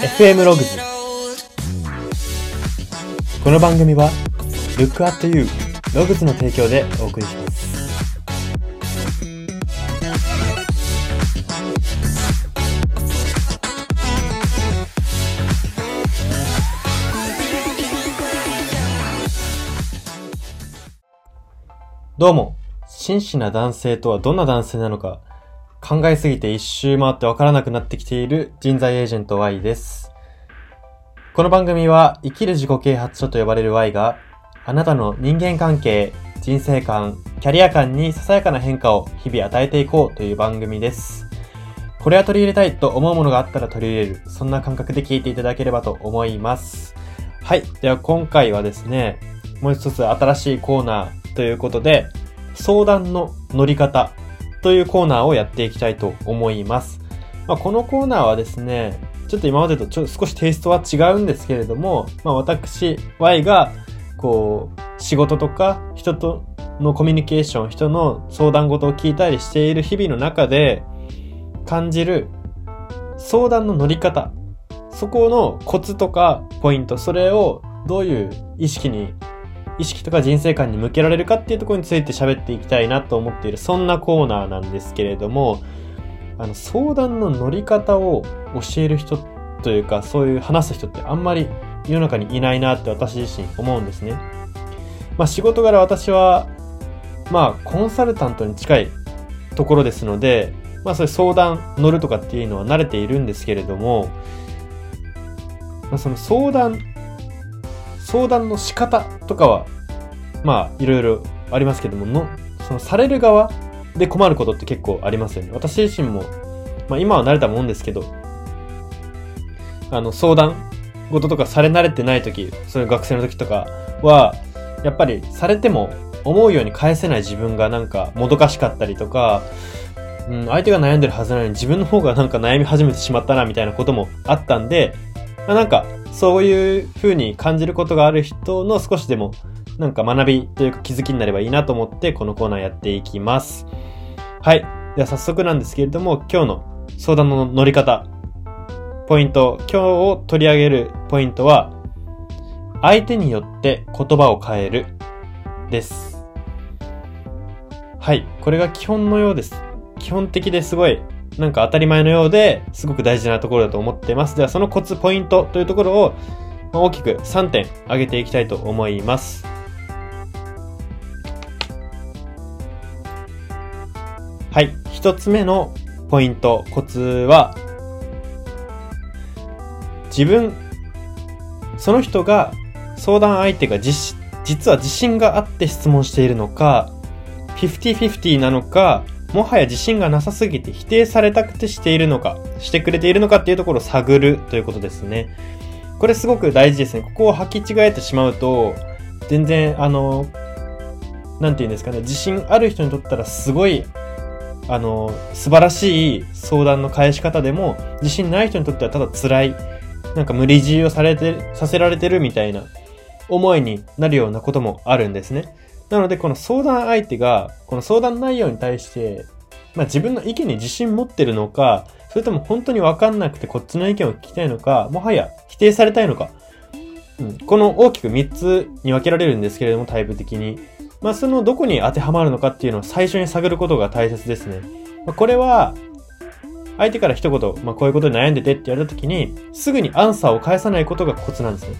FM ログズこの番組は Look at You ログズの提供でお送りします。どうも真摯な男性とはどんな男性なのか考えすぎて一周回ってわからなくなってきている人材エージェント Y です。この番組は生きる自己啓発書と呼ばれる Y があなたの人間関係、人生観、キャリア観にささやかな変化を日々与えていこうという番組です。これは取り入れたいと思うものがあったら取り入れる、そんな感覚で聞いていただければと思います。はい。では今回はですね、もう一つ新しいコーナーということで、相談の乗り方というコーナーをやっていきたいと思います。まあ、このコーナーはですね、ちょっと今までとちょ少しテイストは違うんですけれども、まあ、私、Y が、こう、仕事とか人とのコミュニケーション、人の相談事を聞いたりしている日々の中で感じる相談の乗り方、そこのコツとかポイント、それをどういう意識に意識とか人生観に向けられるかっていうところについて喋っていきたいなと思っている、そんなコーナーなんですけれども、あの、相談の乗り方を教える人というか、そういう話す人ってあんまり世の中にいないなって私自身思うんですね。まあ仕事柄私は、まあコンサルタントに近いところですので、まあそういう相談乗るとかっていうのは慣れているんですけれども、まあその相談相談の仕方とかは、まあ、いろいろありますけども、の、そのされる側で困ることって結構ありますよね。私自身も、まあ今は慣れたもんですけど、あの、相談事とかされ慣れてない時、そういう学生の時とかは、やっぱりされても思うように返せない自分がなんかもどかしかったりとか、うん、相手が悩んでるはずなのに自分の方がなんか悩み始めてしまったなみたいなこともあったんで、まあなんか、そういう風に感じることがある人の少しでも、なんか学びというか気づきになればいいなと思って、このコーナーやっていきます。はい。では早速なんですけれども、今日の相談の乗り方、ポイント、今日を取り上げるポイントは、相手によって言葉を変える、です。はい。これが基本のようです。基本的ですごいなんか当たり前のようで、すごく大事なところだと思ってます。では、そのコツ、ポイントというところを、大きく3点挙げていきたいと思います。はい。1つ目のポイント、コツは、自分、その人が、相談相手が実実は自信があって質問しているのか、50-50なのか、もはや自信がなさすぎて否定されたくてしているのか、してくれているのかっていうところを探るということですね。これすごく大事ですね。ここを履き違えてしまうと、全然、あの、なんて言うんですかね、自信ある人にとったらすごい、あの、素晴らしい相談の返し方でも、自信ない人にとってはただ辛い、なんか無理強いをされて、させられてるみたいな思いになるようなこともあるんですね。なので、この相談相手が、この相談内容に対して、まあ自分の意見に自信持ってるのか、それとも本当にわかんなくてこっちの意見を聞きたいのか、もはや否定されたいのか。うん、この大きく3つに分けられるんですけれども、タイプ的に。まあそのどこに当てはまるのかっていうのを最初に探ることが大切ですね。まあ、これは、相手から一言、まあこういうことで悩んでてって言われた時に、すぐにアンサーを返さないことがコツなんですね。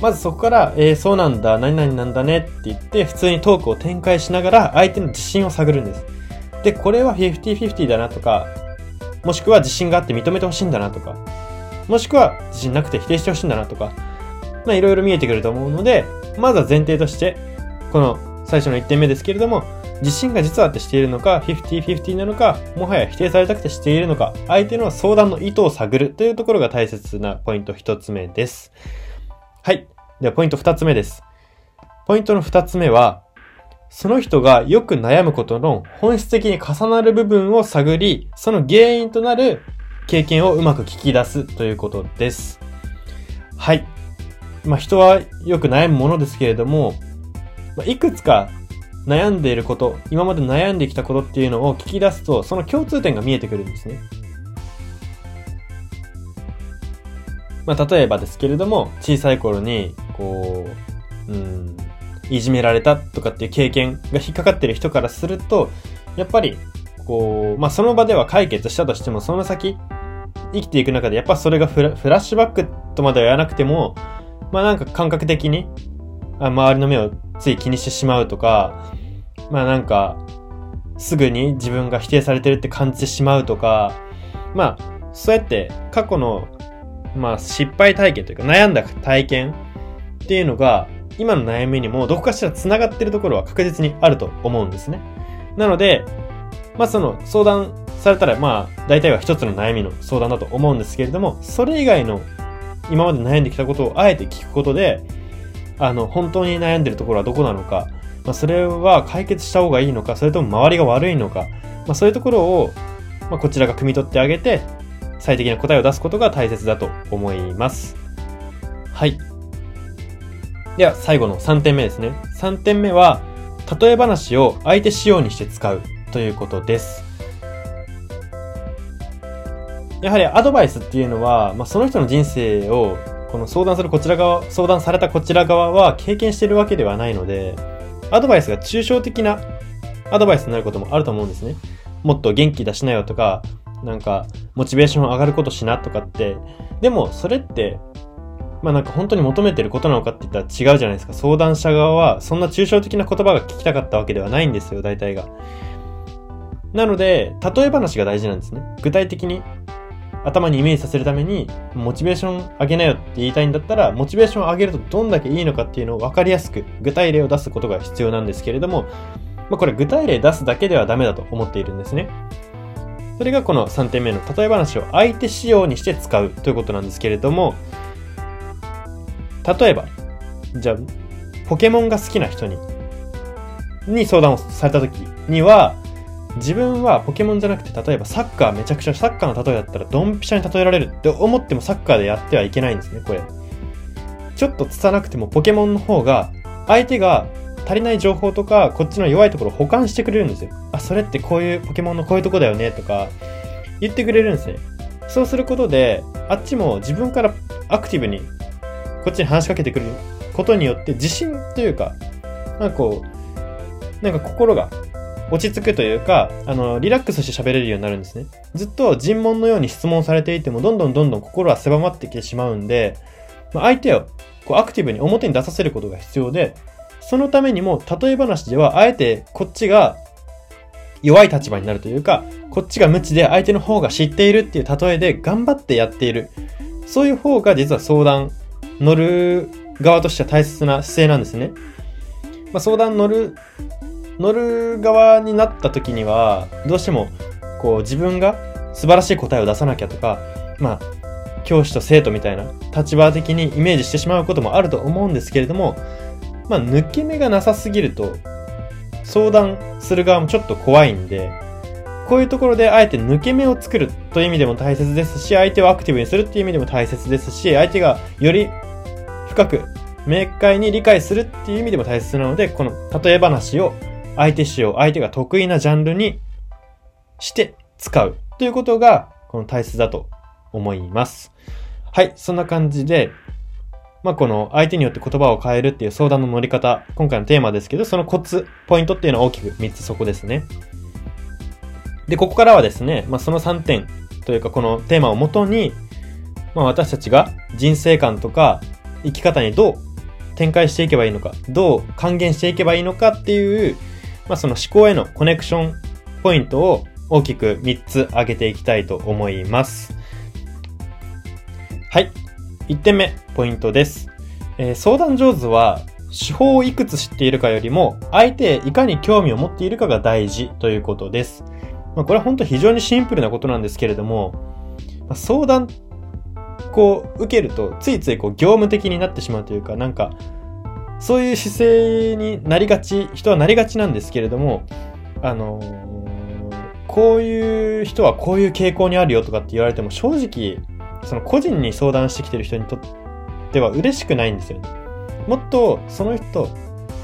まずそこから、えー、そうなんだ、何々なんだねって言って、普通にトークを展開しながら、相手の自信を探るんです。で、これは50-50だなとか、もしくは自信があって認めてほしいんだなとか、もしくは自信なくて否定してほしいんだなとか、まあいろいろ見えてくると思うので、まずは前提として、この最初の1点目ですけれども、自信が実はあってしているのか、50-50なのか、もはや否定されたくてしているのか、相手の相談の意図を探るというところが大切なポイント1つ目です。はい。では、ポイント二つ目です。ポイントの二つ目は、その人がよく悩むことの本質的に重なる部分を探り、その原因となる経験をうまく聞き出すということです。はい。まあ、人はよく悩むものですけれども、ま、いくつか悩んでいること、今まで悩んできたことっていうのを聞き出すと、その共通点が見えてくるんですね。まあ、例えばですけれども、小さい頃に、こう、うん、いじめられたとかっていう経験が引っかかってる人からすると、やっぱり、こう、まあ、その場では解決したとしても、その先、生きていく中で、やっぱそれがフラッシュバックとまでは言わなくても、まあなんか感覚的に、周りの目をつい気にしてしまうとか、まあなんか、すぐに自分が否定されてるって感じてしまうとか、まあ、そうやって過去の、まあ失敗体験というか悩んだ体験っていうのが、今の悩みにもどこかしら繋がってるところは確実にあると思うんですね。なので、まあその相談されたら、まあ大体は一つの悩みの相談だと思うんですけれども、それ以外の今まで悩んできたことをあえて聞くことで、あの、本当に悩んでるところはどこなのか、まあ、それは解決した方がいいのか、それとも周りが悪いのか、まあ、そういうところを、まあ、こちらが汲み取ってあげて、最適な答えを出すことが大切だと思います。はい。では、最後の3点目ですね。3点目は、例え話を相手仕様にして使うということです。やはりアドバイスっていうのは、まあ、その人の人生を、この相談するこちら側、相談されたこちら側は経験してるわけではないので、アドバイスが抽象的なアドバイスになることもあると思うんですね。もっと元気出しなよとか、なんか、モチベーション上がることしなとかって。でも、それって、まあなんか本当に求めてることなのかって言ったら違うじゃないですか。相談者側は、そんな抽象的な言葉が聞きたかったわけではないんですよ、大体が。なので、例え話が大事なんですね。具体的に頭にイメージさせるために、モチベーション上げなよって言いたいんだったら、モチベーションを上げるとどんだけいいのかっていうのを分かりやすく、具体例を出すことが必要なんですけれども、まあ、これ具体例出すだけではダメだと思っているんですね。それがこの3点目の例え話を相手仕様にして使うということなんですけれども、例えば、じゃあ、ポケモンが好きな人に、に相談をされた時には、自分はポケモンじゃなくて、例えばサッカーめちゃくちゃサッカーの例えだったらドンピシャに例えられるって思ってもサッカーでやってはいけないんですね、これ。ちょっと拙くてもポケモンの方が、相手が足りない情報とか、こっちの弱いところを補完してくれるんですよ。あ、それってこういうポケモンのこういうとこだよね、とか、言ってくれるんですね。そうすることで、あっちも自分からアクティブに、こっちに話しかけてくることによって、自信というか、なんかこう、なんか心が落ち着くというか、あの、リラックスして喋れるようになるんですね。ずっと尋問のように質問されていても、どんどんどんどん心は狭まってきてしまうんで、まあ、相手をこうアクティブに表に出させることが必要で、そのためにも、例え話では、あえてこっちが弱い立場になるというか、こっちが無知で相手の方が知っているっていう例えで頑張ってやっている。そういう方が実は相談乗る側としては大切な姿勢なんですね。まあ、相談乗る乗る側になった時には、どうしても、こう自分が素晴らしい答えを出さなきゃとか、まあ、教師と生徒みたいな立場的にイメージしてしまうこともあると思うんですけれども、まあ、抜け目がなさすぎると、相談する側もちょっと怖いんで、こういうところであえて抜け目を作るという意味でも大切ですし、相手をアクティブにするっていう意味でも大切ですし、相手がより深く明快に理解するっていう意味でも大切なので、この例え話を相手仕様、相手が得意なジャンルにして使うということが、この大切だと思います。はい、そんな感じで、まあ、この相手によって言葉を変えるっていう相談の乗り方、今回のテーマですけど、そのコツ、ポイントっていうのは大きく3つそこですね。で、ここからはですね、まあ、その3点というかこのテーマをもとに、まあ、私たちが人生観とか生き方にどう展開していけばいいのか、どう還元していけばいいのかっていうまあ、その思考へのコネクションポイントを大きく3つ挙げていきたいと思います。はい。1点目、ポイントです。えー、相談上手は、手法をいくつ知っているかよりも、相手へいかに興味を持っているかが大事ということです。まあ、これは本当非常にシンプルなことなんですけれども、まあ、相談、こう、受けると、ついついこう、業務的になってしまうというか、なんか、そういう姿勢になりがち、人はなりがちなんですけれども、あのー、こういう人はこういう傾向にあるよとかって言われても正直、その個人に相談してきてる人にとっては嬉しくないんですよね。もっとその人、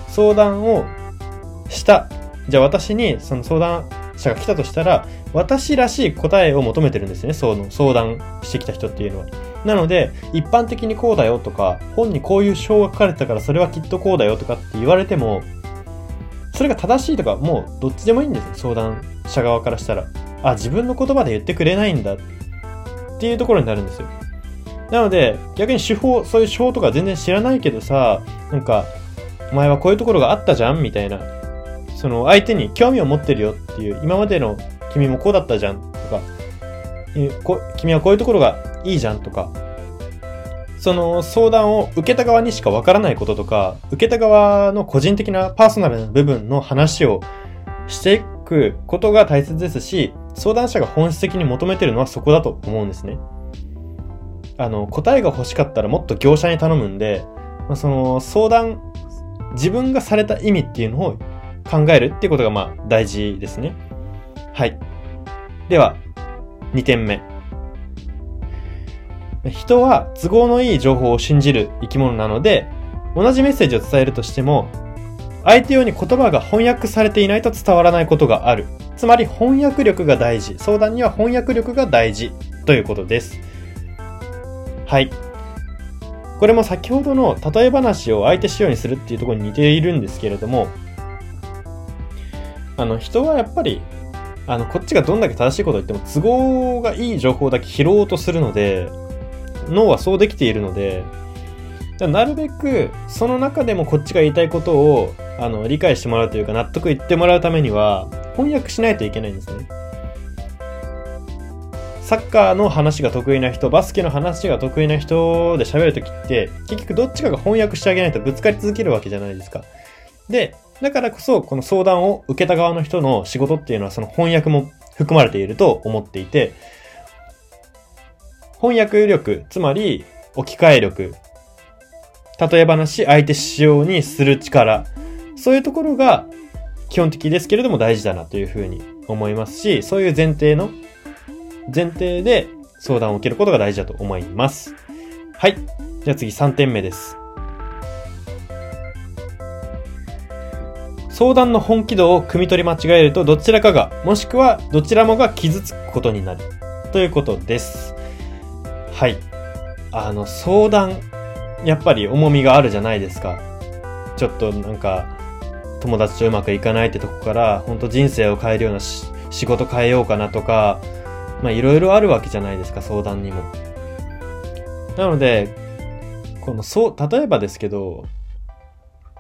相談をした。じゃあ私にその相談者が来たとしたら、私らしい答えを求めてるんですね、その相談してきた人っていうのは。なので、一般的にこうだよとか、本にこういう章が書かれてたからそれはきっとこうだよとかって言われても、それが正しいとか、もうどっちでもいいんですよ、相談者側からしたら。あ、自分の言葉で言ってくれないんだっていうところになるんですよ。なので、逆に手法、そういう手法とか全然知らないけどさ、なんか、お前はこういうところがあったじゃんみたいな。その相手に興味を持ってるよっていう、今までの君もこうだったじゃんとか、君はこういうところがいいじゃんとか、その相談を受けた側にしかわからないこととか、受けた側の個人的なパーソナルな部分の話をしていくことが大切ですし、相談者が本質的に求めてるのはそこだと思うんですね。あの、答えが欲しかったらもっと業者に頼むんで、まあ、その相談、自分がされた意味っていうのを考えるっていうことがまあ大事ですね。はい。では、2点目。人は都合のいい情報を信じる生き物なので、同じメッセージを伝えるとしても、相手用に言葉が翻訳されていないと伝わらないことがある。つまり翻訳力が大事。相談には翻訳力が大事ということです。はい。これも先ほどの例え話を相手仕様にするっていうところに似ているんですけれども、あの、人はやっぱり、あの、こっちがどんだけ正しいことを言っても都合がいい情報だけ拾おうとするので、脳はそうできているので、なるべくその中でもこっちが言いたいことをあの理解してもらうというか納得いってもらうためには翻訳しないといけないんですね。サッカーの話が得意な人、バスケの話が得意な人で喋るときって、結局どっちかが翻訳してあげないとぶつかり続けるわけじゃないですか。で、だからこそ、この相談を受けた側の人の仕事っていうのはその翻訳も含まれていると思っていて、翻訳力、つまり置き換え力、例え話、相手仕様にする力、そういうところが基本的ですけれども大事だなというふうに思いますし、そういう前提の、前提で相談を受けることが大事だと思います。はい。じゃあ次3点目です。相談の本気度を汲み取り間違えるとどちらかが、もしくはどちらもが傷つくことになる。ということです。はい。あの、相談、やっぱり重みがあるじゃないですか。ちょっとなんか、友達とうまくいかないってとこから、ほんと人生を変えるような仕事変えようかなとか、まあいろいろあるわけじゃないですか、相談にも。なので、この、そう、例えばですけど、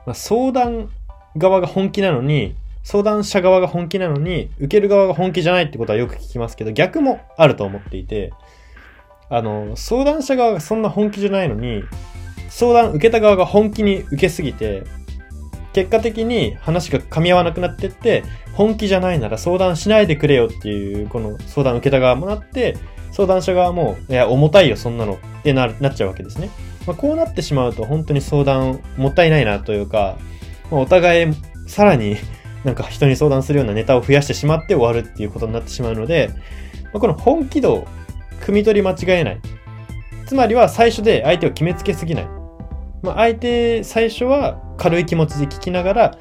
まあ、相談側が本気なのに、相談者側が本気なのに、受ける側が本気じゃないってことはよく聞きますけど、逆もあると思っていて、あの、相談者側がそんな本気じゃないのに、相談受けた側が本気に受けすぎて、結果的に話が噛み合わなくなってって、本気じゃないなら相談しないでくれよっていう、この相談受けた側もなって、相談者側も、いや、重たいよ、そんなのってななっちゃうわけですね。まあ、こうなってしまうと本当に相談もったいないなというか、まあ、お互いさらになんか人に相談するようなネタを増やしてしまって終わるっていうことになってしまうので、まあ、この本気度を汲み取り間違えない。つまりは最初で相手を決めつけすぎない。まあ、相手、最初は軽い気持ちで聞きながら、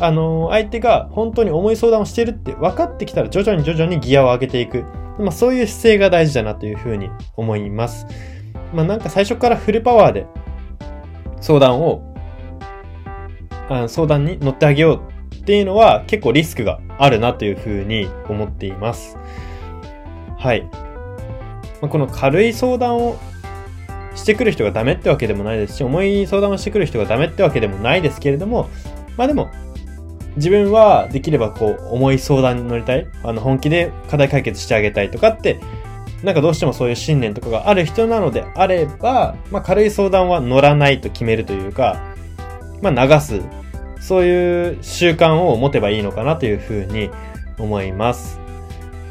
あの、相手が本当に重い相談をしてるって分かってきたら徐々に徐々にギアを上げていく。まあ、そういう姿勢が大事だなというふうに思います。まあ、なんか最初からフルパワーで相談を、あ相談に乗ってあげようっていうのは結構リスクがあるなというふうに思っています。はい。まあ、この軽い相談をしてくる人がダメってわけでもないですし、重い相談をしてくる人がダメってわけでもないですけれども、まあでも、自分はできればこう、重い相談に乗りたい、あの、本気で課題解決してあげたいとかって、なんかどうしてもそういう信念とかがある人なのであれば、まあ軽い相談は乗らないと決めるというか、まあ流す、そういう習慣を持てばいいのかなというふうに思います。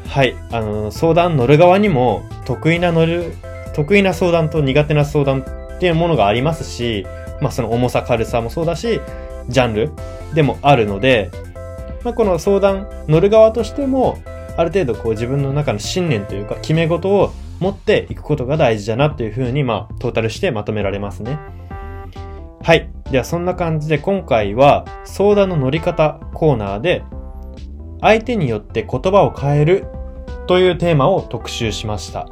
はい。あの、相談乗る側にも得意な乗る、得意な相談と苦手な相談っていうものがありますし、まあその重さ軽さもそうだし、ジャンルでもあるので、まあこの相談乗る側としても、ある程度こう自分の中の信念というか決め事を持っていくことが大事だなというふうに、まあトータルしてまとめられますね。はい。ではそんな感じで今回は相談の乗り方コーナーで相手によって言葉を変えるというテーマを特集しました。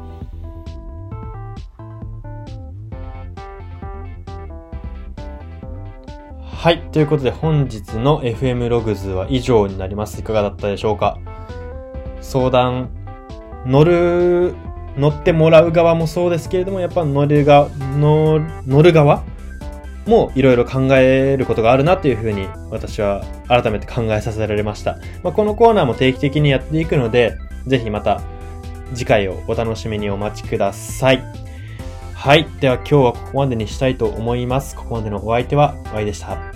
はい。ということで本日の FM ログズは以上になります。いかがだったでしょうか？相談、乗る、乗ってもらう側もそうですけれども、やっぱ乗る側、乗る側もいろいろ考えることがあるなというふうに私は改めて考えさせられました。まあ、このコーナーも定期的にやっていくので、ぜひまた次回をお楽しみにお待ちください。はい。では今日はここまでにしたいと思います。ここまでのお相手は Y でした。